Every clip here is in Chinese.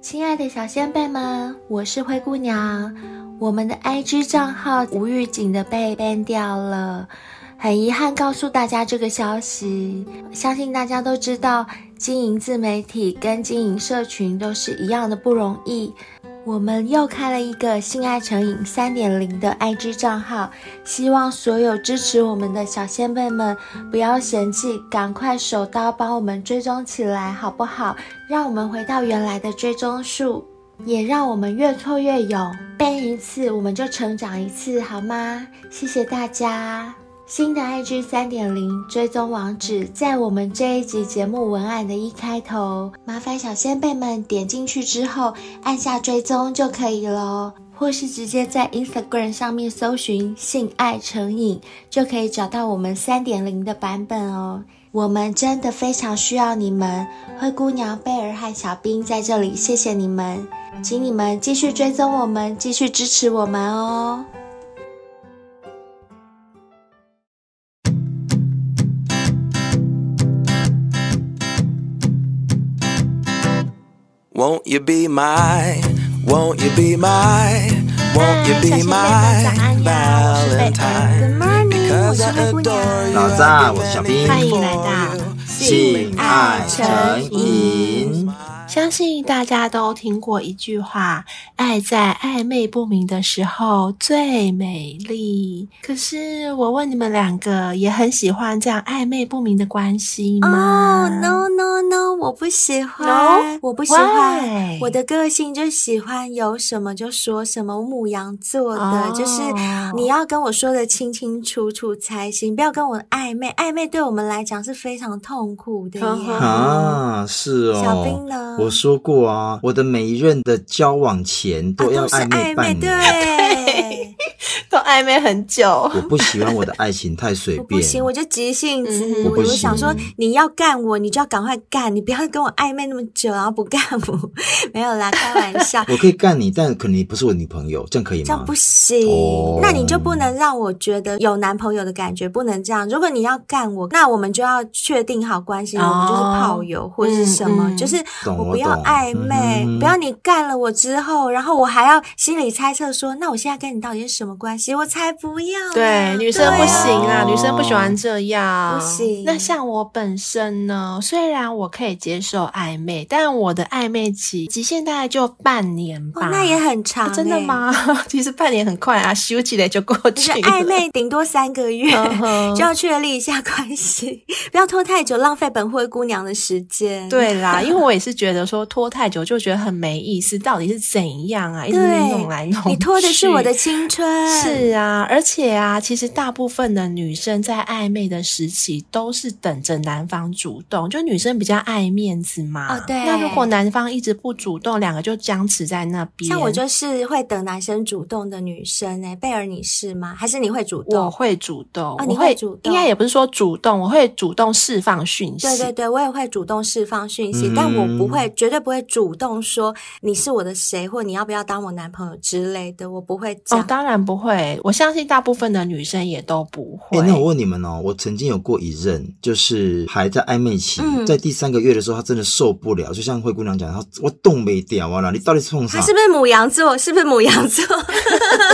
亲爱的小仙贝们，我是灰姑娘。我们的 IG 账号无预警的被 ban 掉了，很遗憾告诉大家这个消息。相信大家都知道，经营自媒体跟经营社群都是一样的不容易。我们又开了一个性爱成瘾三点零的 IG 账号，希望所有支持我们的小仙贝们不要嫌弃，赶快手刀帮我们追踪起来，好不好？让我们回到原来的追踪数，也让我们越挫越勇，ban 一次我们就成长一次，好吗？谢谢大家。新的 IG 三点零追踪网址在我们这一集节目文案的一开头，麻烦小仙贝们点进去之后按下追踪就可以了，或是直接在 Instagram 上面搜寻“性爱成瘾”就可以找到我们三点零的版本哦。我们真的非常需要你们，灰姑娘、贝尔和小兵在这里，谢谢你们，请你们继续追踪我们，继续支持我们哦。Won't you be my, won't you be my, won't you be my Valentine? Because I adore you. 老大，我是小兵，欢迎来到性爱成瘾。 相信大家都听过一句话：“爱在暧昧不明的时候最美丽。”可是我问你们两个，也很喜欢这样暧昧不明的关系吗？Oh, no no no，我不喜欢，no? 我不喜欢。Why? 我的个性就喜欢有什么就说什么。我牡羊座的，oh. 就是你要跟我说的清清楚楚才行，不要跟我暧昧。暧昧对我们来讲是非常痛苦的耶。啊，是哦。小兵呢？我说过啊，我的每一任的交往前都要暧昧半年，都暧昧很久。我不喜欢我的爱情太随 便，不行，我就急性子。嗯、我，我想说，你要干我，你就要赶快干，你不要跟我暧昧那么久，然后不干我。没有啦，开玩笑。我可以干你，但可能你不是我女朋友，这样可以吗？这样不行。哦、那你就不能让我觉得有男朋友的感觉，不能这样。如果你要干我，那我们就要确定好关系，哦、我们就是炮友或者是什么，就是我不要。暧昧，嗯、不要你干了我之后，然后我还要心里猜测说，那我现在跟你到底是什么关系？我才不要。对，女生不行啊，女生不喜欢这样。不行。那像我本身呢，虽然我可以接受暧昧，但我的暧昧期极限大概就半年吧。哦、那也很长、欸啊。真的吗？其实半年很快啊，休起来就过去了。暧昧顶多三个月，就要确立一下关系，不要拖太久，浪费本灰姑娘的时间。对啦，因为我也是 觉得说。拖太久就觉得很没意思，到底是怎样啊？一直弄来弄去，你拖的是我的青春。是啊，而且啊，其实大部分的女生在暧昧的时期都是等着男方主动，就女生比较爱面子嘛。哦，对。那如果男方一直不主动，两个就僵持在那边。像我就是会等男生主动的女生诶，贝尔你是吗？还是你会主动？我会主动。哦，你会主动？应该也不是说主动，我会主动释放讯息。对对对，我也会主动释放讯息，嗯、但我不会，绝对不会主动说你是我的谁，或你要不要当我男朋友之类的，我不会讲。哦，当然不会。我相信大部分的女生也都不会。欸，那我问你们哦，我曾经有过一任，就是还在暧昧期，嗯、在第三个月的时候，他真的受不了，就像灰姑娘讲，他我冻没掉啊，你到底是冲啥？他是不是母羊座？是不是母羊座？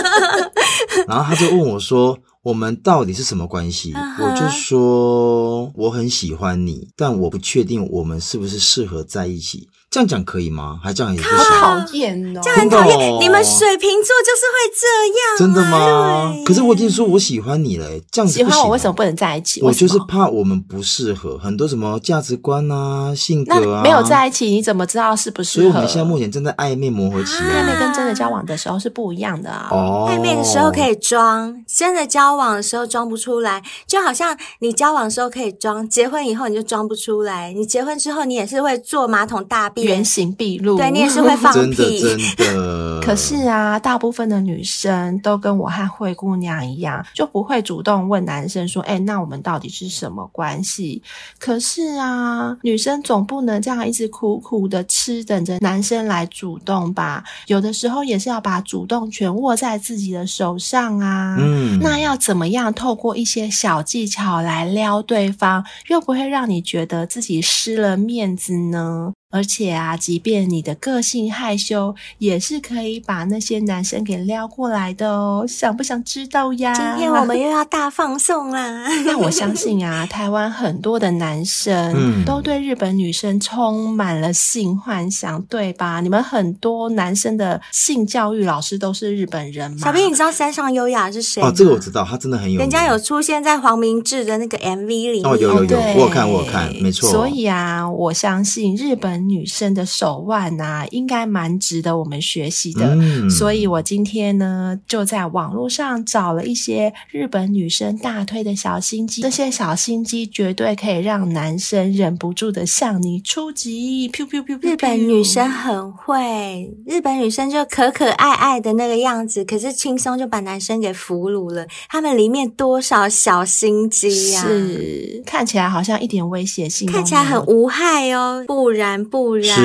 然后他就问我说。我们到底是什么关系？Uh huh. 我就说我很喜欢你，但我不确定我们是不是适合在一起。这样讲可以吗？还这样也不行？好讨厌哦！这样很讨厌。你们水瓶座就是会这样，真的吗？可是我已经说我喜欢你了，这样子不行。喜欢我为什么不能在一起？我就是怕我们不适合，很多什么价值观啊、性格啊，没有在一起，你怎么知道是不是？所以我们现在目前正在暧昧磨合期，暧昧跟真的交往的时候是不一样的啊。哦，暧昧的时候可以装，真的交往的时候装不出来，就好像你交往的时候可以装，结婚以后你就装不出来。你结婚之后，你也是会坐马桶大便，原形毕露。对，你也是会 放屁，真的真的。可是啊，大部分的女生都跟我和灰姑娘一样，就不会主动问男生说：“哎，那我们到底是什么关系？”可是啊，女生总不能这样一直苦苦的吃，等着男生来主动吧？有的时候也是要把主动权握在自己的手上啊。嗯，那要怎么样透过一些小技巧来撩对方，又不会让你觉得自己失了面子呢？而且啊，即便你的个性害羞，也是可以把那些男生给撩过来的哦。想不想知道呀？今天 我们又要大放送啦！那我相信啊，台湾很多的男生都对日本女生充满了性幻想，对吧？你们很多男生的性教育老师都是日本人吗？小兵，你知道山上优雅是谁？哦，这个我知道，他真的很有名，人家有出现在黄明志的那个 MV 里面。哦，有有有，我有看我有看，没错。所以啊，我相信日本女生的手腕啊，应该蛮值得我们学习的。嗯，所以我今天呢，就在网络上找了一些日本女生大推的小心机，这些小心机绝对可以让男生忍不住的向你出击。噗噗噗噗，日本女生很会，日本女生就可可爱爱的那个样子，可是轻松就把男生给俘虏了。他们里面多少小心机呀？是，看起来好像一点威胁性，看起来很无害哦。不然不然，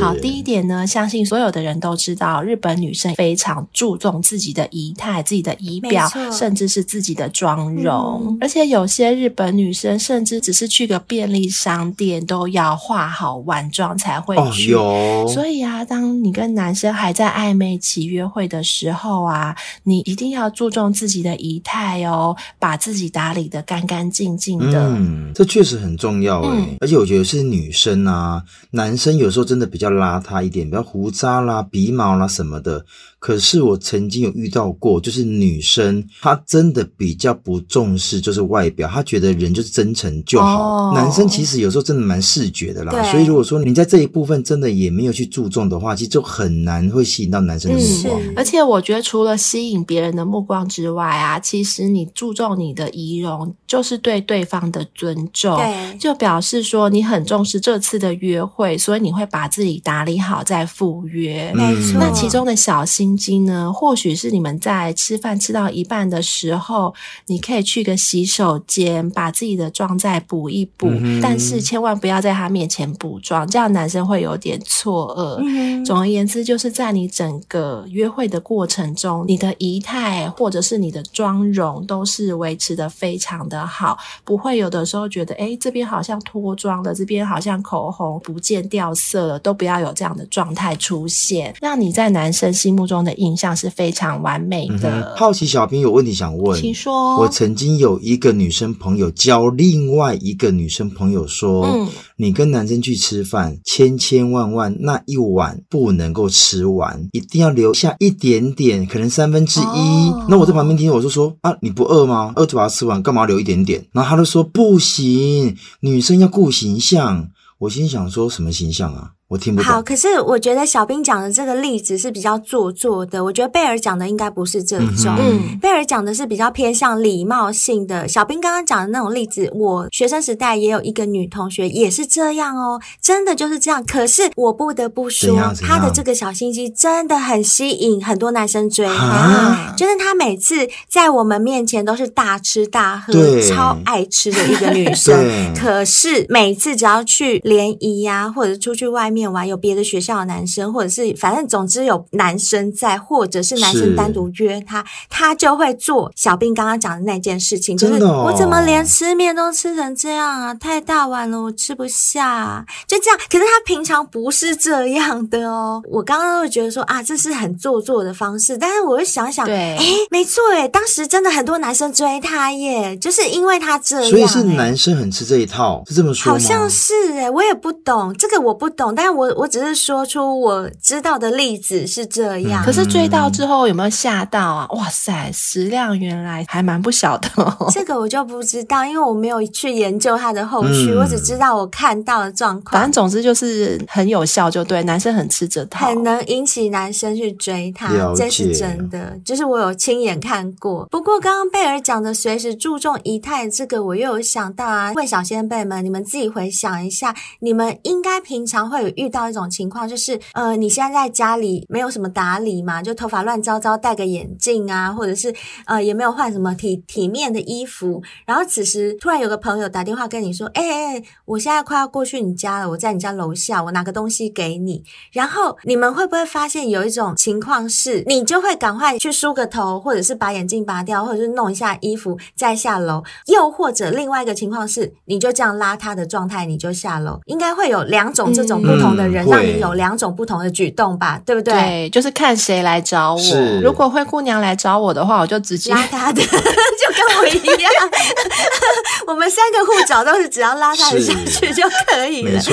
好，第一点呢，相信所有的人都知道，日本女生非常注重自己的仪态、自己的仪表，甚至是自己的妆容。嗯、而且有些日本女生甚至只是去个便利商店都要化好晚妆才会去。哦、所以啊，当你跟男生还在暧昧期约会的时候啊，你一定要注重自己的仪态哦，把自己打理的干干净净的。嗯，这确实很重要诶、嗯、而且我觉得是女生啊，男男生有时候真的比较邋遢一点，比较胡渣啦、鼻毛啦什么的。可是我曾经有遇到过，就是女生她真的比较不重视，就是外表，她觉得人就是真诚就好。Oh. 男生其实有时候真的蛮视觉的啦，所以如果说你在这一部分真的也没有去注重的话，其实就很难会吸引到男生的目光。而且我觉得除了吸引别人的目光之外啊，其实你注重你的仪容，就是对对方的尊重，就表示说你很重视这次的约会，所以你会把自己打理好再赴约。没错，那其中的小心。金呢？或许是你们在吃饭吃到一半的时候，你可以去个洗手间，把自己的妆再补一补，嗯、但是千万不要在他面前补妆，这样男生会有点错愕。嗯、总而言之，就是在你整个约会的过程中，你的仪态或者是你的妆容都是维持的非常的好，不会有的时候觉得，诶，这边好像脱妆了，这边好像口红不见掉色了，都不要有这样的状态出现，让你在男生心目中的印象是非常完美的。嗯、好奇小兵有问题想问，请说。我曾经有一个女生朋友教另外一个女生朋友说：“嗯，你跟男生去吃饭，千千万万那一碗不能够吃完，一定要留下一点点，可能三分之一。哦”那我在旁边听，我就说：“啊，你不饿吗？饿就把它吃完，干嘛留一点点？”然后他就说：“不行，女生要顾形象。”我心想说：“什么形象啊？”我听不懂。好，可是我觉得小兵讲的这个例子是比较做作的。我觉得贝尔讲的应该不是这种，嗯，贝尔讲的是比较偏向礼貌性的。小兵刚刚讲的那种例子，我学生时代也有一个女同学也是这样哦，真的就是这样。可是我不得不说，她的这个小心机真的很吸引很多男生追她，啊、就是她每次在我们面前都是大吃大喝，超爱吃的一个女生。可是每次只要去联谊呀，或者出去外面。玩有别的学校的男生，或者是反正总之有男生在，或者是男生单独约他，他就会做小兵刚刚讲的那件事情，就是我怎么连吃面都吃成这样啊？太大碗了，我吃不下啊，就这样。可是他平常不是这样的哦。我刚刚会觉得说啊，这是很做作的方式，但是我又想想，对，诶，没错，哎，当时真的很多男生追他耶，就是因为他这样，所以是男生很吃这一套，是这么说吗？好像是哎，我也不懂这个，我不懂，但是。我我只是说出我知道的例子是这样，可是追到之后有没有吓到啊？哇塞，食量原来还蛮不小的哦。这个我就不知道，因为我没有去研究它的后续，嗯、我只知道我看到的状况。反正总之就是很有效，就对，男生很吃这套，很能引起男生去追他，这是真的，就是我有亲眼看过。不过刚刚贝尔讲的随时注重仪态，这个我又有想到啊，问小先辈们，你们自己回想一下，你们应该平常会有遇。到一种情况，就是呃，你现在在家里没有什么打理嘛，就头发乱糟糟，戴个眼镜啊，或者是呃，也没有换什么体体面的衣服。然后此时突然有个朋友打电话跟你说：“哎哎，我现在快要过去你家了，我在你家楼下，我拿个东西给你。”然后你们会不会发现有一种情况是，你就会赶快去梳个头，或者是把眼镜拔掉，或者是弄一下衣服再下楼。又或者另外一个情况是，你就这样邋遢的状态你就下楼。应该会有两种这种不同。同的人，嗯、让你有两种不同的举动吧，对不对？对，就是看谁来找我。如果灰姑娘来找我的话，我就直接拉她的，就跟我一样。我们三个护照都是只要拉她的上去就可以了，没错。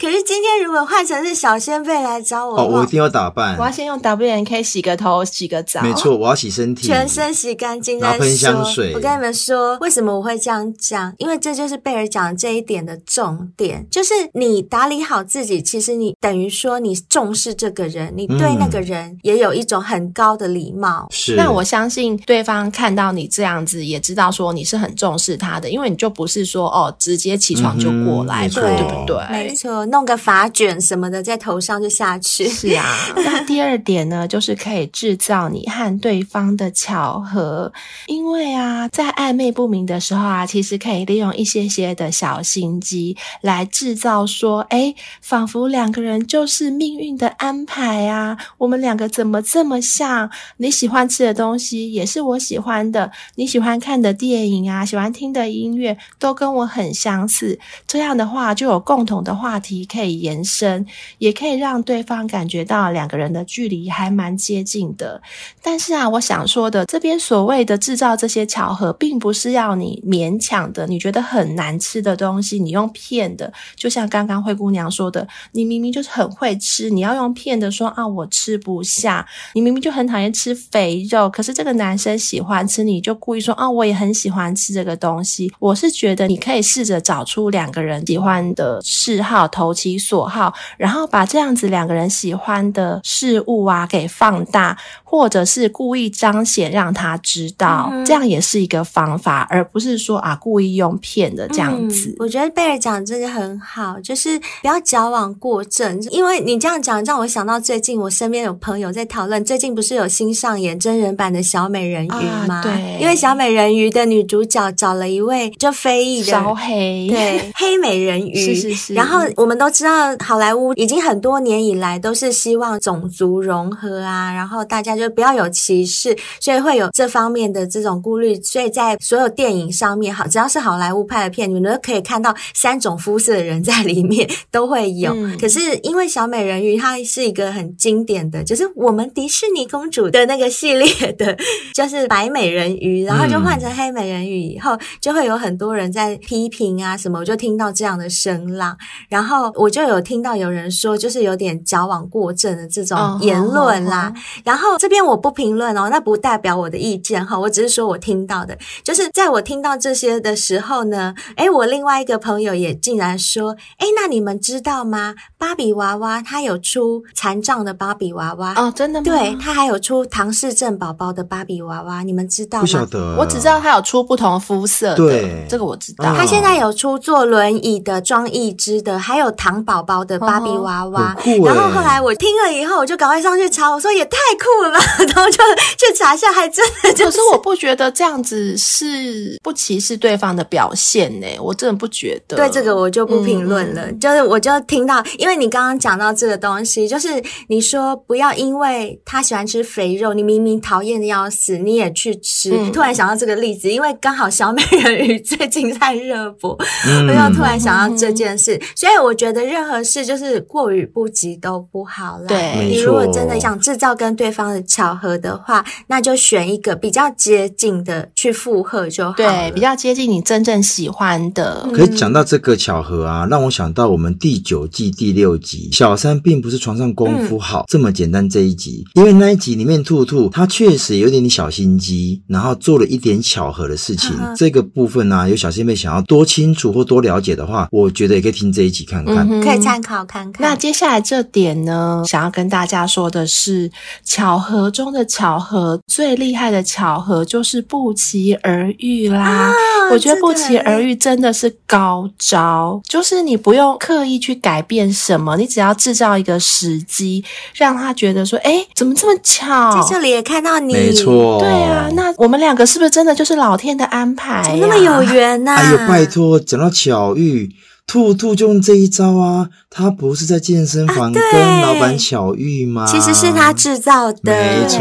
可是今天如果换成是小仙贝来找我，哦，我一定要打扮，我要先用 W N K 洗个头、洗个澡。没错，我要洗身体，全身洗干净，然后喷香水。我跟你们说，为什么我会这样讲？因为这就是贝尔讲的这一点的重点，就是你打理好自己，其实你等于说你重视这个人，你对那个人也有一种很高的礼貌。嗯、是，那我相信对方看到你这样子，也知道说你是很重视他的，因为你就不是说哦，直接起床就过来，嗯、对不对？没错，弄个发卷什么的在头上就下去。是啊。那第二点呢，就是可以制造你和对方的巧合，因为啊，在暧昧不明的时候啊，其实可以利用一些些的小心机来制造说，哎，仿佛两个人就是命运的安排啊。我们两个怎么这么像？你喜欢吃的东西也是我喜欢的，你喜欢看的电影啊，喜欢听的音乐都跟我很相似。这样的话，就有共同的话题可以延伸，也可以让对方感觉到两个人的距离还蛮接近的。但是啊，我想说的，这边所谓的制造这些巧合，并不是要你勉强的，你觉得很难吃的东西，你用骗的。就像刚刚灰姑娘说的，你明明就是很会吃，你要用骗的说啊，我吃不下。你明明就很讨厌吃肥肉，可是这个男生喜欢吃，你就故意说啊，我也很喜欢吃这个东西。我是觉得你可以试着找出两个人喜欢的嗜好，投其所好，然后把这样子两个人喜欢的事物啊给放大，或者是故意彰显让他知道，嗯、这样也是一个方法，而不是说啊故意用骗的这样子。嗯、我觉得贝尔讲真的很好，就是不要矫枉过正，因为你这样讲让我想到最近我身边有朋友在讨论，最近不是有新上演真人版的小美人鱼吗？啊、对，因为小美人鱼的女主角找了一位就非裔的小黑，对黑美人鱼，是是是。然后我们都知道，好莱坞已经很多年以来都是希望种族融合啊，然后大家就不要有歧视，所以会有这方面的这种顾虑。所以在所有电影上面，好，只要是好莱坞拍的片，你们都可以看到三种肤色的人在里面都会有。嗯、可是因为小美人鱼它是一个很经典的，就是我们迪士尼公主的那个系列的，就是白美人鱼，然后就换成黑美人鱼以后，就会有很多人在批评啊什么，我就听到这样的声浪，然后我就有听到有人说，就是有点矫枉过正的这种言论啦。Oh, oh, oh, oh. 然后这边我不评论哦，那不代表我的意见哈，我只是说我听到的，就是在我听到这些的时候呢，诶，我另外一个朋友也竟然说，诶，那你们知道吗？芭比娃娃它有出残障的芭比娃娃哦，oh, 真的吗？对，他还有出唐氏症宝宝的芭比娃娃，你们知道吗？不晓得，我只知道他有出不同肤色的，对，这个我知道。他现在有出坐轮椅的装义肢的，还有糖宝宝的芭比娃娃。Oh, 然后后来我听了以后，我就赶快上去查，我说也太酷了吧，然后就去查一下，还真的就是。可是我不觉得这样子是不歧视对方的表现呢，我真的不觉得。对这个我就不评论了，嗯、就是我就听到，因为你刚刚讲到这个东西，就是你说不要因为他喜欢吃肥肉，你明明讨厌的要死，你也去吃。嗯、突然想到这个例子，因为刚好小美人鱼最近在热播，嗯、我又突然想到这件事，嗯、所以我觉得任何事就是过于不及都不好啦。对，你如果真的想制造跟对方的巧合的话，那就选一个比较接近的去附和就好。对，比较接近你真正喜欢的。可以讲到这个巧合啊，让我想到我们第九季第六集，小三并不是床上功夫好、嗯、这么简单。这一集，因为那一集里面兔兔他确实有点点小心机，然后做了一点巧合的事情。呵呵这个部分呢、啊，有小仙妹想要多清楚或多了解的话，我觉得也可以听这一集看看，可以参考看看。那接下来这点呢，想要跟大家说的是，巧合中的巧合，最厉害的巧合就是不期而遇啦。啊、我觉得不期而遇真的是高招，就是你不用刻意去改变什么，你只要制造一个时机，让他觉得说，哎，怎么这么巧，在这里也看到你，没错，对啊，那我们两个是不是真的就是老天的安排、啊？怎么那么有缘呐、啊？哎呦，拜托，讲到巧遇。兔兔就用这一招啊，他不是在健身房跟老板巧遇吗？其实是他制造的，没错。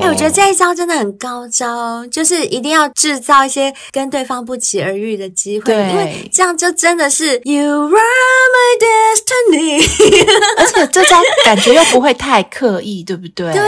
哎，我觉得这一招真的很高招，就是一定要制造一些跟对方不期而遇的机会，对，因为这样就真的是 You are my destiny，而且这招感觉又不会太刻意，对不对？对，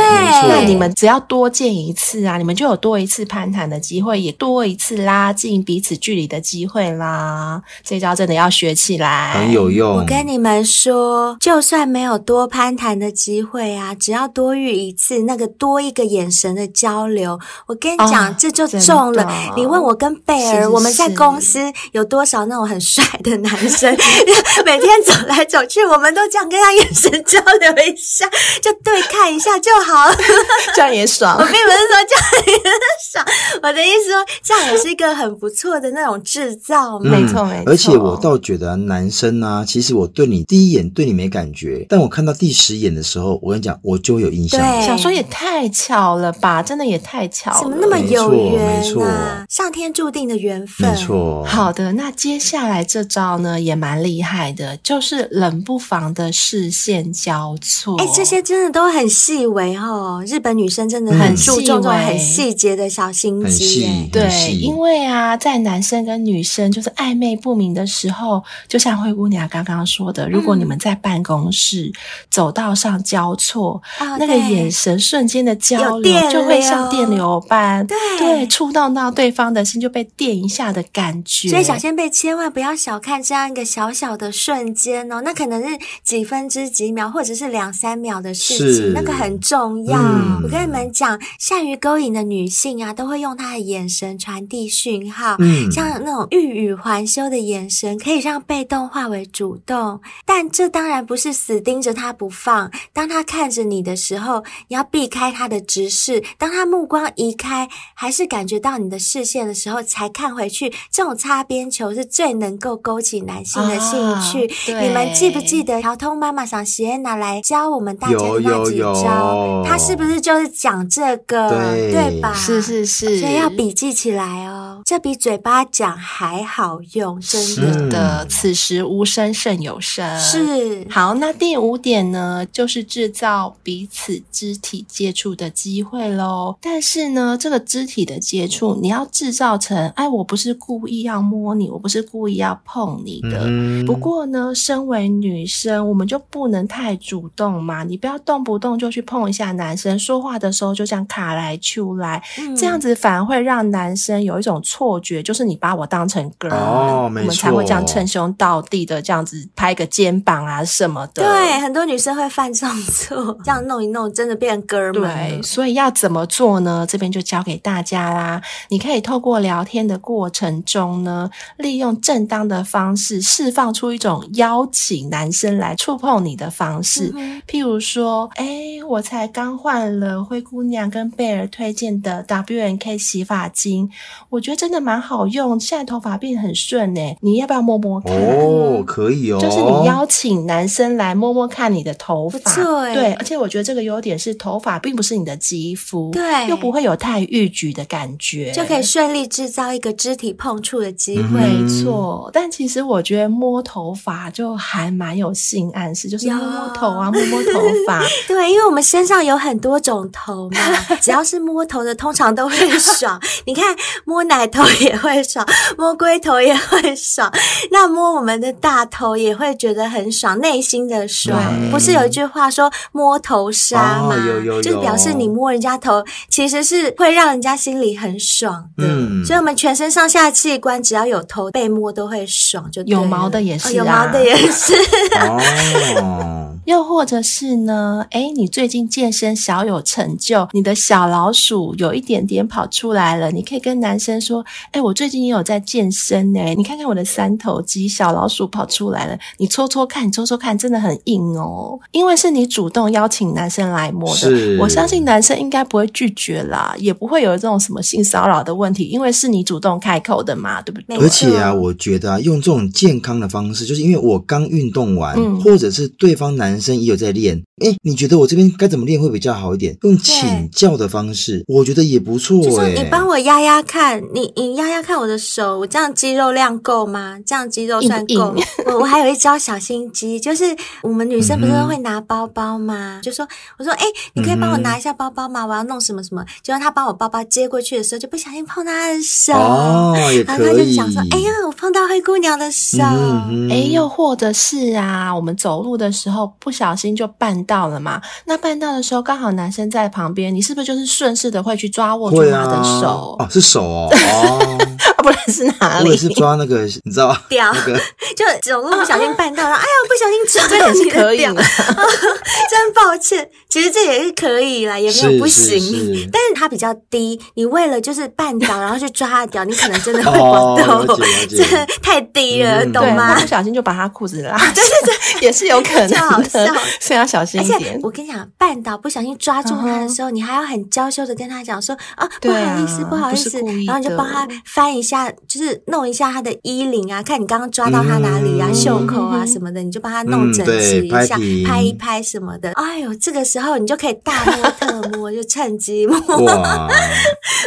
那你们只要多见一次啊，你们就有多一次攀谈的机会，也多一次拉近彼此距离的机会啦。这招真的要学起来，很有用。我跟你们说，就算没有多攀谈的机会啊，只要多遇一次，那个多一个眼神的交流，我跟你讲，哦、这就中了。你问我跟贝尔，是是我们在公司有多少那种很帅的男生，每天走来走去，我们都这样跟他眼神交流一下，就对看一下就好，这样也爽。我并不是说这样也爽，我的意思说，这样也是一个很不错的那种制造。没错，没错。而且我倒觉得男生啊，其实我对你第一眼对你没感觉，但我看到第十眼的时候，我跟你讲，我就有印象。对，想说也太巧了吧，真的也太巧了，怎么那么有缘啊？没错，上天注定的缘分。没错。好的，那接下来这招呢也蛮厉害的，就是冷不防的视线交错。哎，这些真的都很细微哦，日本女生真的很注重这种很细节的小心机。对，因为啊，在男生跟女生就是暧昧不明的时候，就像灰姑娘刚刚说的，如果你们在办公室走道上交错，嗯、那个眼神瞬间的交流，就会像电流般，对，对，触动到对方的心，就被电一下的感觉。所以小仙贝千万不要小看这样一个小小的瞬间哦，那可能是几分之几秒，或者是两三秒的事情，那个很重要。嗯、我跟你们讲，善于勾引的女性啊，都会用她的眼神传递讯号，嗯，像那种欲语还休的眼神，可以让被动化为主动。但这当然不是死盯着他不放。当他看着你的时候，你要避开他的直视；当他目光移开，还是感觉到你的视线的时候，才看回去。这种擦边球是最能够勾起男性的兴趣。哦、你们记不记得条通妈妈想席拿来教我们大家的那几招？他是不是就是讲这个？对，对吧？是是是，所以要笔记起来哦。这比嘴巴讲还好用，真的。嗯、此时无声胜有声。是。好，那第五点呢，就是制造彼此肢体接触的机会喽。但是呢，这个肢体的接触，你要制造成，哎，我不是故意要摸你，我不是故意要碰你的。嗯、不过呢，身为女生，我们就不能太主动嘛。你不要动不动就去碰一下男生，说话的时候就这样卡来出来，嗯、这样子反而会让男生有一种错觉，就是你把我当成 girl，、哦、我们才会这样称兄道弟的这样子拍个肩膀啊什么的。对，很多女生会犯这种错，这样弄一弄，真的变哥们。对，所以要怎么做呢？这边就教给大家啦。你可以透过聊天的过程中呢，利用正当的方式释放出一种邀请男生来触碰你的方式，嗯、譬如说，哎，我才刚换了灰姑娘跟贝尔推荐的 W N K 洗发精，我觉得真的蛮好用，现在头发变很顺诶，你要不要摸摸看？哦，可以哦，就是你邀请男生来摸摸看你的头发，对，对，而且我觉得这个优点是头发并不是你的肌肤，对，又不会有太逾矩的感觉，就可以顺利制造一个肢体碰触的机会。没错，但其实我觉得摸头发就还蛮有性暗示，就是摸摸头啊，摸摸头发。对，因为我们身上有很多种头嘛，只要是摸头的，通常都会爽。你看，摸奶头也会爽，摸龟头也会爽，那摸我们的大头也会觉得很爽，内心的爽。不是有一句话说“摸头杀”吗？哦、有有有就是表示你摸人家头，其实是会让人家心里很爽的。嗯，所以我们全身上下器官只要有头被摸都会爽，就有毛的也是、啊哦，有毛的也是。哦又或者是呢？诶，你最近健身小有成就，你的小老鼠有一点点跑出来了，你可以跟男生说：“诶，我最近也有在健身呢，你看看我的三头肌，小老鼠跑出来了，你搓搓看，你搓搓看，真的很硬哦。”因为是你主动邀请男生来摸的，我相信男生应该不会拒绝啦，也不会有这种什么性骚扰的问题，因为是你主动开口的嘛，对不对？而且啊，我觉得啊，用这种健康的方式，就是因为我刚运动完，嗯、或者是对方男。男生也有在练，哎，你觉得我这边该怎么练会比较好一点？用请教的方式，我觉得也不错。就是你帮我压压看，你你压压看我的手，我这样肌肉量够吗？这样肌肉算够？我我还有一招小心机，就是我们女生不是都会拿包包吗？就说我说哎，你可以帮我拿一下包包吗？我要弄什么什么？就让他把我包包接过去的时候，就不小心碰他的手，哦然后他就讲说，哎呀，我碰到灰姑娘的手。哎，又或者是啊，我们走路的时候不小心就绊。到了嘛？那绊到的时候，刚好男生在旁边，你是不是就是顺势的会去抓握住他的手？啊、哦，是手哦，哦，不然是哪里？我也是抓那个，你知道吗？掉，那个就走路不小心绊到了，哎呀，不小心抓这也是可以的，真抱歉。其实这也是可以啦，也没有不行。是是是，但是它比较低，你为了就是绊倒，然后去抓他的脚，你可能真的会滑倒，这、哦、太低了，嗯、懂吗？不小心就把他裤子拉，对对对，也是有可能的，好笑，非常小心。而且我跟你讲，绊倒不小心抓住他的时候，uh -huh. 你还要很娇羞的跟他讲说啊，不好意思，不好意思，然后你就帮他翻一下，就是弄一下他的衣领啊，看你刚刚抓到他哪里啊，嗯、袖口啊什么的，你就帮他弄整齐一下，嗯、拍一拍什么的。哎呦，这个时候你就可以大摸特摸，就趁机摸。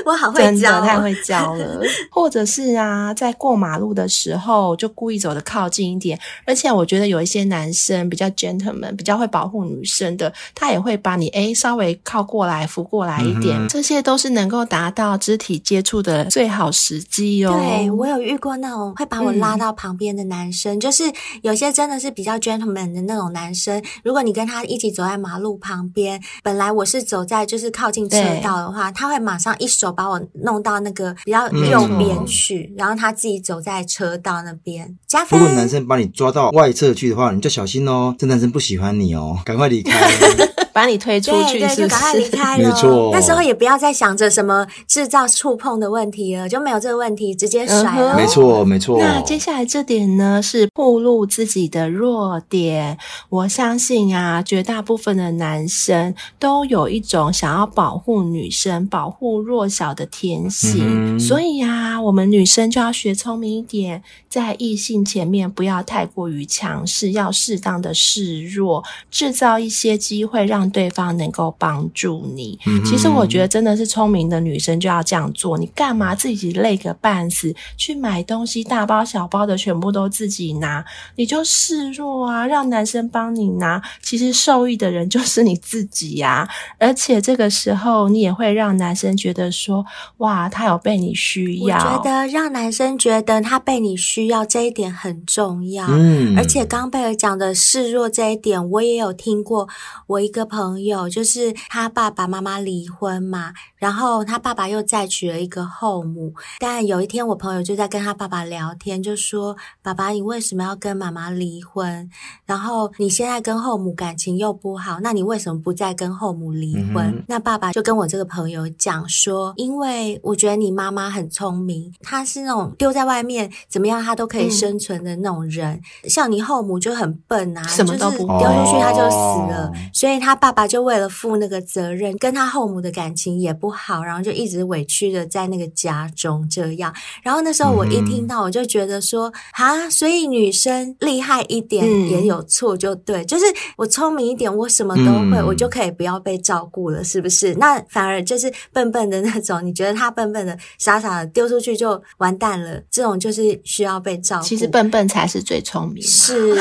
哇，我好会教，太会教了。或者是啊，在过马路的时候，就故意走的靠近一点。而且我觉得有一些男生比较 gentleman，比较会保护女。生的，他也会把你哎稍微靠过来扶过来一点，嗯，这些都是能够达到肢体接触的最好时机哦。对，我有遇过那种会把我拉到旁边的男生，嗯，就是有些真的是比较 gentleman 的那种男生。如果你跟他一起走在马路旁边，本来我是走在就是靠近车道的话，他会马上一手把我弄到那个比较右边去，嗯，然后他自己走在车道那边。加分。如果男生把你抓到外侧去的话，你就小心哦，这男生不喜欢你哦，赶快。离开，把你推出去是是，对对，就赶快离 开了。没错，那时候也不要再想着什么制造触碰的问题了，就没有这个问题，直接甩了。没错，没错。那接下来这点呢，是暴露自己的弱点。我相信啊，绝大部分的男生都有一种想要保护女生、保护弱小的天性，嗯、所以呀、啊，我们女生就要学聪明一点，在异性前面不要太过于强势，要适当的示弱，制造。一些机会让对方能够帮助你。嗯，其实我觉得真的是聪明的女生就要这样做。你干嘛自己累个半死去买东西，大包小包的全部都自己拿？你就示弱啊，让男生帮你拿。其实受益的人就是你自己呀。而且这个时候你也会让男生觉得说：哇，他有被你需要。我觉得让男生觉得他被你需要这一点很重要。嗯，而且刚贝尔讲的示弱这一点，我也有听。过我一个朋友，就是他爸爸妈妈离婚嘛，然后他爸爸又再娶了一个后母。但有一天，我朋友就在跟他爸爸聊天，就说：“爸爸，你为什么要跟妈妈离婚？然后你现在跟后母感情又不好，那你为什么不再跟后母离婚？”嗯、那爸爸就跟我这个朋友讲说：“因为我觉得你妈妈很聪明，她是那种丢在外面怎么样她都可以生存的那种人，嗯、像你后母就很笨啊，什么都不就是丢出去她就死。”了，所以他爸爸就为了负那个责任，跟他后母的感情也不好，然后就一直委屈的在那个家中这样。然后那时候我一听到，我就觉得说，啊，所以女生厉害一点也有错，就对，就是我聪明一点，我什么都会，我就可以不要被照顾了，是不是？那反而就是笨笨的那种，你觉得他笨笨的、傻傻的丢出去就完蛋了，这种就是需要被照顾。其实笨笨才是最聪明的，是，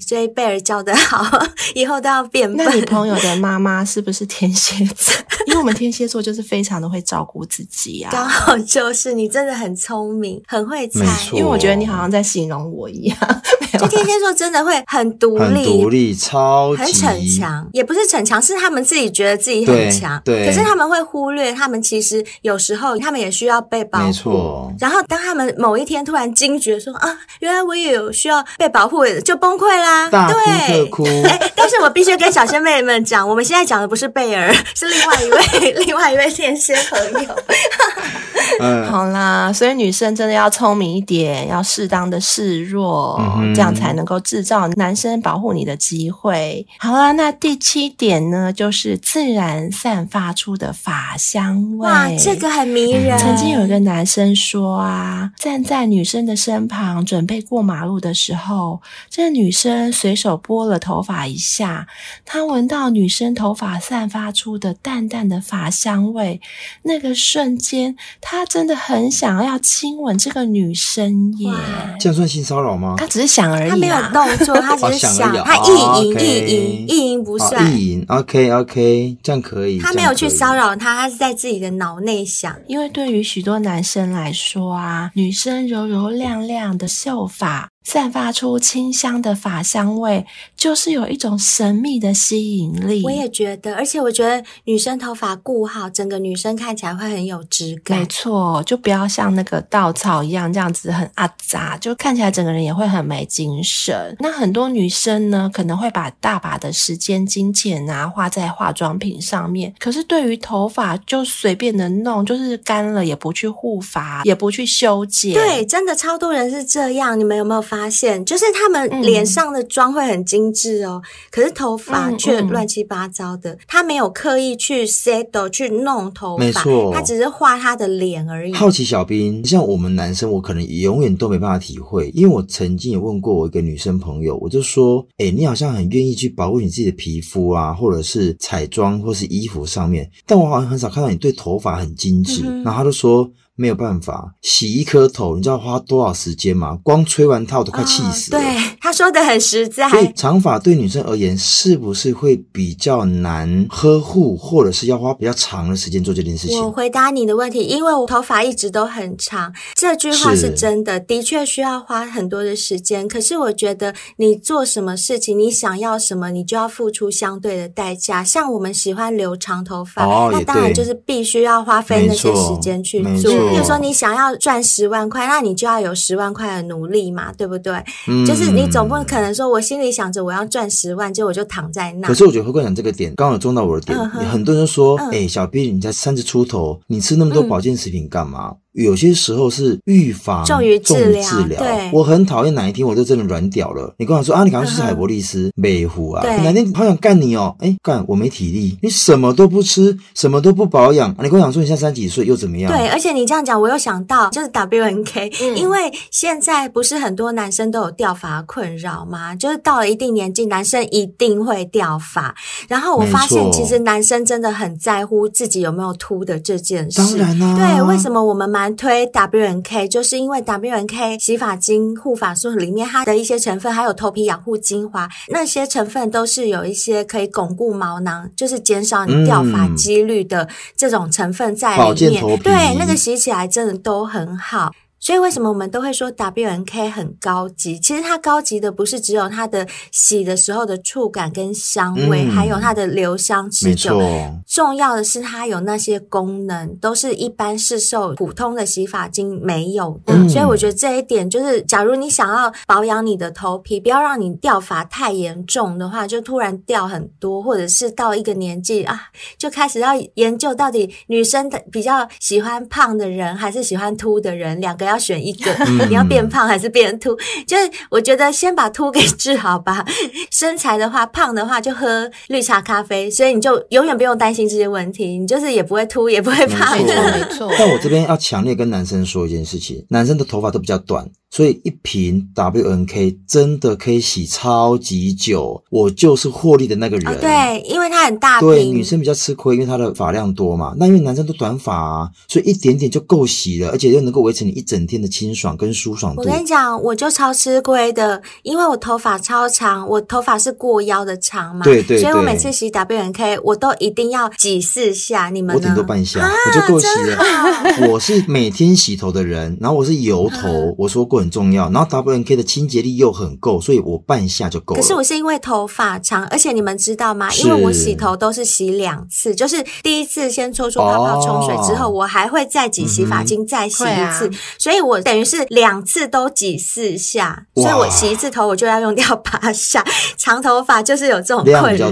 所以贝尔教的好，以后都要。那你朋友的妈妈是不是天蝎座？因为我们天蝎座就是非常的会照顾自己啊。刚好就是你真的很聪明，很会猜。因为我觉得你好像在形容我一样。就天蝎座真的会很独立，独立，超级很逞强，也不是逞强，是他们自己觉得自己很强。对，可是他们会忽略，他们其实有时候他们也需要被保护。没错。然后当他们某一天突然惊觉说啊，原来我也有需要被保护，就崩溃啦。大哭特哭。对。哎，但是我必须。跟小仙妹们讲，我们现在讲的不是贝尔，是另外一位 另外一位天蝎朋友。嗯，好啦，所以女生真的要聪明一点，要适当的示弱，嗯、这样才能够制造男生保护你的机会。好啦，那第七点呢，就是自然散发出的法香味。哇，这个很迷人。曾经有一个男生说啊，站在女生的身旁，准备过马路的时候，这个女生随手拨了头发一下，他闻到女生头发散发出的淡淡的法香味，那个瞬间，他真的很想要亲吻这个女生耶。这样算性骚扰吗？他只是想而已，他没有动作，他只是 想，他意淫意淫意淫不算意淫。OK OK，这样可以。他没有去骚扰他，他是在自己的脑内想。因为对于许多男生来说啊，女生柔柔亮亮的秀发。散发出清香的发香味，就是有一种神秘的吸引力。我也觉得，而且我觉得女生头发顾好，整个女生看起来会很有质感。没错，就不要像那个稻草一样这样子很阿杂，就看起来整个人也会很没精神。那很多女生呢，可能会把大把的时间、金钱啊花在化妆品上面，可是对于头发就随便的弄，就是干了也不去护发，也不去修剪。对，真的超多人是这样，你们有没有？发现就是他们脸上的妆会很精致哦，嗯、可是头发却乱七八糟的。嗯嗯、他没有刻意去 set 去弄头发，没错，他只是画他的脸而已。好奇小兵，像我们男生，我可能永远都没办法体会，因为我曾经也问过我一个女生朋友，我就说：“哎、欸，你好像很愿意去保护你自己的皮肤啊，或者是彩妆或是衣服上面，但我好像很少看到你对头发很精致。嗯”然后他就说。没有办法洗一颗头，你知道花多少时间吗？光吹完套都快气死了。哦。对，他说的很实在。所以长发对女生而言，是不是会比较难呵护，或者是要花比较长的时间做这件事情？我回答你的问题，因为我头发一直都很长，这句话是真的，的确需要花很多的时间。可是我觉得你做什么事情，你想要什么，你就要付出相对的代价。像我们喜欢留长头发，哦、那当然就是必须要花费那些时间去做。比如说，你想要赚十万块，那你就要有十万块的努力嘛，对不对？嗯，就是你总不可能说，我心里想着我要赚十万，结果我就躺在那。可是我觉得会观讲这个点刚好中到我的点。嗯、很多人说，哎、嗯欸，小 B 你才三十出头，你吃那么多保健食品干嘛？嗯有些时候是预防重于治疗，对，我很讨厌哪一天我就真的软屌了。你跟我说啊，你赶快去吃海博利斯、美湖啊，哪天好想干你哦，哎，干我没体力，你什么都不吃，什么都不保养，你跟我讲说你现在三十几岁又怎么样？对，而且你这样讲，我又想到就是 WNK，因为现在不是很多男生都有掉发困扰吗？就是到了一定年纪，男生一定会掉发。然后我发现，其实男生真的很在乎自己有没有秃的这件事。当然啦，对，为什么我们买？推 WNK 就是因为 WNK 洗发精、护发素里面它的一些成分，还有头皮养护精华，那些成分都是有一些可以巩固毛囊，就是减少你掉发几率的这种成分在里面。对，那个洗起来真的都很好。所以为什么我们都会说 WNK 很高级？其实它高级的不是只有它的洗的时候的触感跟香味，嗯、还有它的留香持久。重要的是它有那些功能，都是一般市售普通的洗发精没有的。嗯、所以我觉得这一点就是，假如你想要保养你的头皮，不要让你掉发太严重的话，就突然掉很多，或者是到一个年纪啊，就开始要研究到底女生的比较喜欢胖的人还是喜欢秃的人，两个。要选一个，你要变胖还是变秃？嗯、就是我觉得先把秃给治好吧。身材的话，胖的话就喝绿茶咖啡，所以你就永远不用担心这些问题，你就是也不会秃，也不会胖。没错，没错。但我这边要强烈跟男生说一件事情：男生的头发都比较短。所以一瓶 WNK 真的可以洗超级久，我就是获利的那个人。哦、对，因为它很大瓶。对，女生比较吃亏，因为她的发量多嘛。那因为男生都短发啊，所以一点点就够洗了，而且又能够维持你一整天的清爽跟舒爽度。我跟你讲，我就超吃亏的，因为我头发超长，我头发是过腰的长嘛。对对对。所以我每次洗 WNK，我都一定要挤四下。你们呢？我顶多半下，啊、我就够洗了。我是每天洗头的人，然后我是油头，啊、我说过。很重要。然后 W N K 的清洁力又很够，所以我半下就够了。可是我是因为头发长，而且你们知道吗？因为我洗头都是洗两次，就是第一次先搓出泡泡冲水之后，哦、我还会再挤洗发精、嗯、再洗一次，啊、所以我等于是两次都挤四下。所以我洗一次头我就要用掉八下。长头发就是有这种困扰。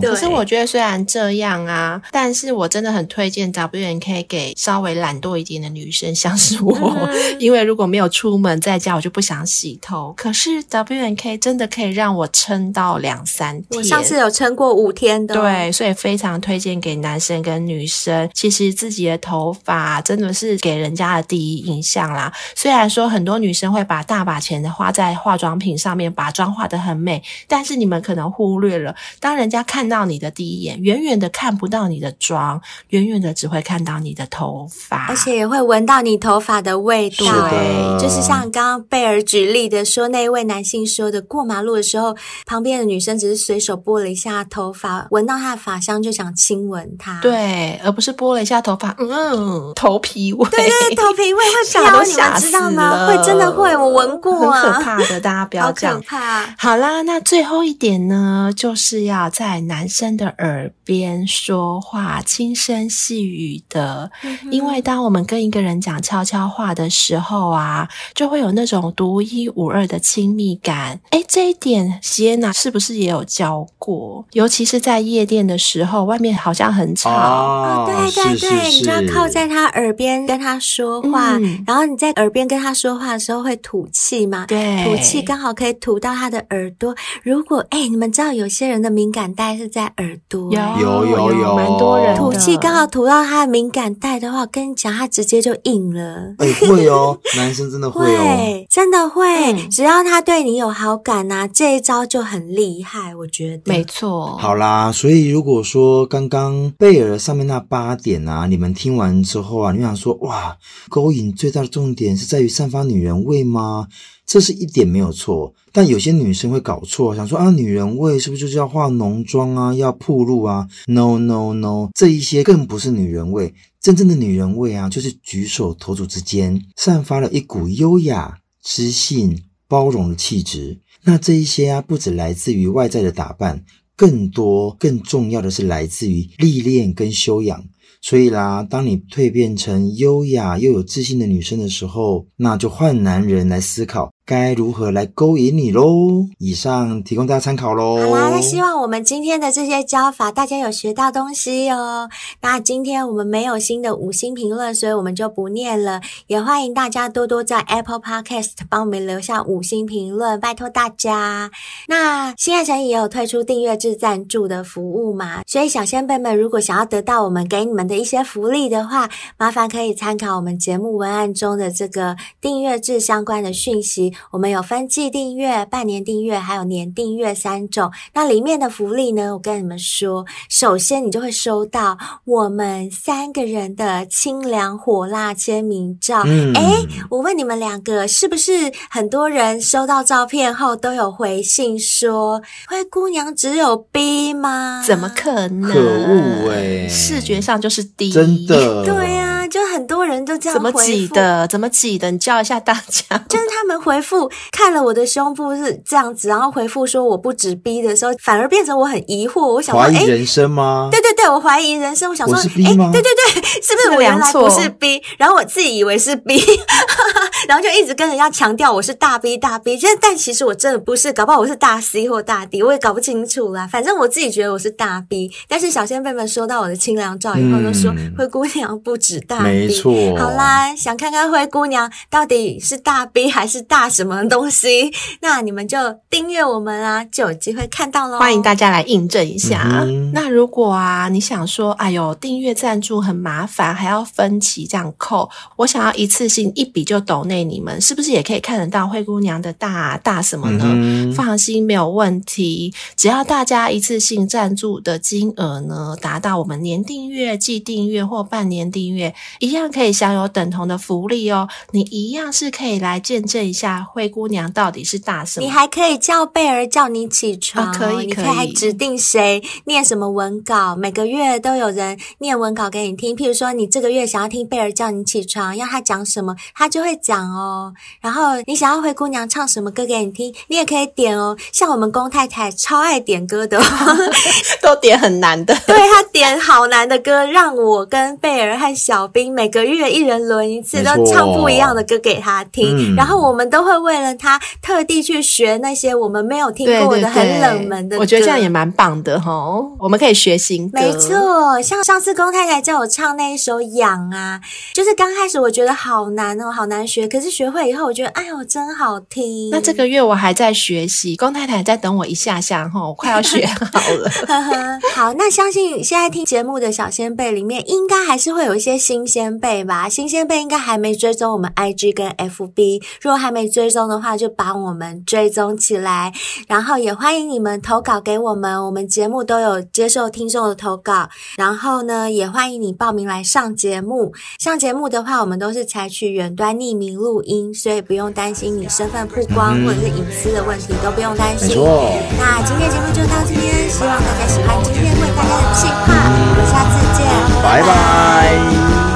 可是我觉得虽然这样啊，但是我真的很推荐 W N K 给稍微懒惰一点的女生，像是我，嗯、因为如果没有出门在家，我就不想洗头。可是 W N K 真的可以让我撑到两三天。我上次有撑过五天的。对，所以非常推荐给男生跟女生。其实自己的头发真的是给人家的第一印象啦。虽然说很多女生会把大把钱的花在化妆品上面，把妆化得很美，但是你们可能忽略了，当人家看到你的第一眼，远远的看不到你的妆，远远的只会看到你的头发，而且也会闻到你头发的味道。对，就是像刚刚贝尔举例的说，那一位男性说的，过马路的时候，旁边的女生只是随手拨了一下头发，闻到他的发香就想亲吻他。对，而不是拨了一下头发，嗯，头皮味。对对，头皮味会飘，你们知道吗？会真的会，我闻过啊，很可怕的，大家不要这样。好可怕。好啦，那最后一点呢，就是要在男生的耳边说话，轻声细语的，嗯、因为当我们跟一个人讲悄悄话的时候啊，就会有那种独一无二的亲密感。哎，这一点席耶娜是不是也有教过？尤其是在夜店的时候，外面好像很吵。哦，对对对，你就要靠在他耳边跟他说话，嗯、然后你在耳边跟他说话的时候会吐气嘛？对，吐气刚好可以吐到他的耳朵。如果哎，你们知道有些人的敏感带是在耳朵，有有有有，蛮多人吐气刚好吐到他的敏感带的话，我跟你讲，他直接就硬了。哎，会哦，男生真的会哦，真的会。嗯、只要他对你有好感呐、啊，这一招就很厉害，我觉得。没错。好啦，所以如果说刚刚贝尔上面那八点啊，你们听完之后啊，你想说哇，勾引最大的重点是在于散发女人味吗？这是一点没有错，但有些女生会搞错，想说啊，女人味是不是就是要化浓妆啊，要暴露啊？No No No，这一些更不是女人味。真正的女人味啊，就是举手投足之间散发了一股优雅、知性、包容的气质。那这一些啊，不只来自于外在的打扮，更多、更重要的是来自于历练跟修养。所以啦，当你蜕变成优雅又有自信的女生的时候，那就换男人来思考。该如何来勾引你喽？以上提供大家参考喽。好啦，那希望我们今天的这些教法，大家有学到东西哦。那今天我们没有新的五星评论，所以我们就不念了。也欢迎大家多多在 Apple Podcast 帮我们留下五星评论，拜托大家。那新爱诚也有推出订阅制赞助的服务嘛，所以小仙贝们如果想要得到我们给你们的一些福利的话，麻烦可以参考我们节目文案中的这个订阅制相关的讯息。我们有分季订阅、半年订阅，还有年订阅三种。那里面的福利呢？我跟你们说，首先你就会收到我们三个人的清凉火辣签名照。嗯，诶，我问你们两个，是不是很多人收到照片后都有回信说“灰姑娘只有 B 吗？”怎么可能？可恶诶，视觉上就是 D，真的。对呀、啊，就很多人都这样。怎么挤的？怎么挤的？你教一下大家。就是他们回。复看了我的胸部是这样子，然后回复说我不止 B 的时候，反而变成我很疑惑。我想说，怀疑人生吗？对对对，我怀疑人生。我想说，是 B 吗？对对对，是不是我原来不是 B？然后我自己以为是 B，然后就一直跟人家强调我是大 B 大 B。其实但其实我真的不是，搞不好我是大 C 或大 D，我也搞不清楚啦。反正我自己觉得我是大 B，但是小仙贝们收到我的清凉照以后，都说、嗯、灰姑娘不止大 B。没错。好啦，想看看灰姑娘到底是大 B 还是大什么东西？那你们就订阅我们啊，就有机会看到喽。欢迎大家来印证一下。嗯、那如果啊，你想说，哎呦，订阅赞助很麻烦，还要分期这样扣，我想要一次性一笔就抖内你们，是不是也可以看得到灰姑娘的大大什么呢？嗯、放心，没有问题。只要大家一次性赞助的金额呢，达到我们年订阅、季订阅或半年订阅，一样可以享有等同的福利哦。你一样是可以来见证一下灰姑娘到。底是大什么？你还可以叫贝儿叫你起床，可以，可以，你可以还指定谁念什么文稿，每个月都有人念文稿给你听。譬如说，你这个月想要听贝儿叫你起床，要他讲什么，他就会讲讲哦。然后你想要灰姑娘唱什么歌给你听，你也可以点哦。像我们龚太太超爱点歌的，哦 都点很难的。对，她点好难的歌，让我跟贝儿和小兵每个月一人轮一次，都唱不一样的歌给他听。嗯、然后我们都会为了他特地去学那些我们没有听过的很冷门的歌。我觉得这样也蛮棒的哈、哦，我们可以学新歌。没错，像上次龚太太叫我唱那一首《痒》啊，就是刚开始我觉得好难哦，好难学。可是学会以后，我觉得哎呦真好听。那这个月我还在学习，龚太太在等我一下下哈，我快要学好了。呵呵，好，那相信现在听节目的小仙贝里面，应该还是会有一些新仙贝吧？新鲜贝应该还没追踪我们 IG 跟 FB，如果还没追踪的话，就把我们追踪起来。然后也欢迎你们投稿给我们，我们节目都有接受听众的投稿。然后呢，也欢迎你报名来上节目。上节目的话，我们都是采取远端匿名录音，所以不用担心你身份曝光或者是隐私的问题，都不用担心。那今天节目就到这边，希望大家喜欢今天为大家的计划。我们下次见，拜拜。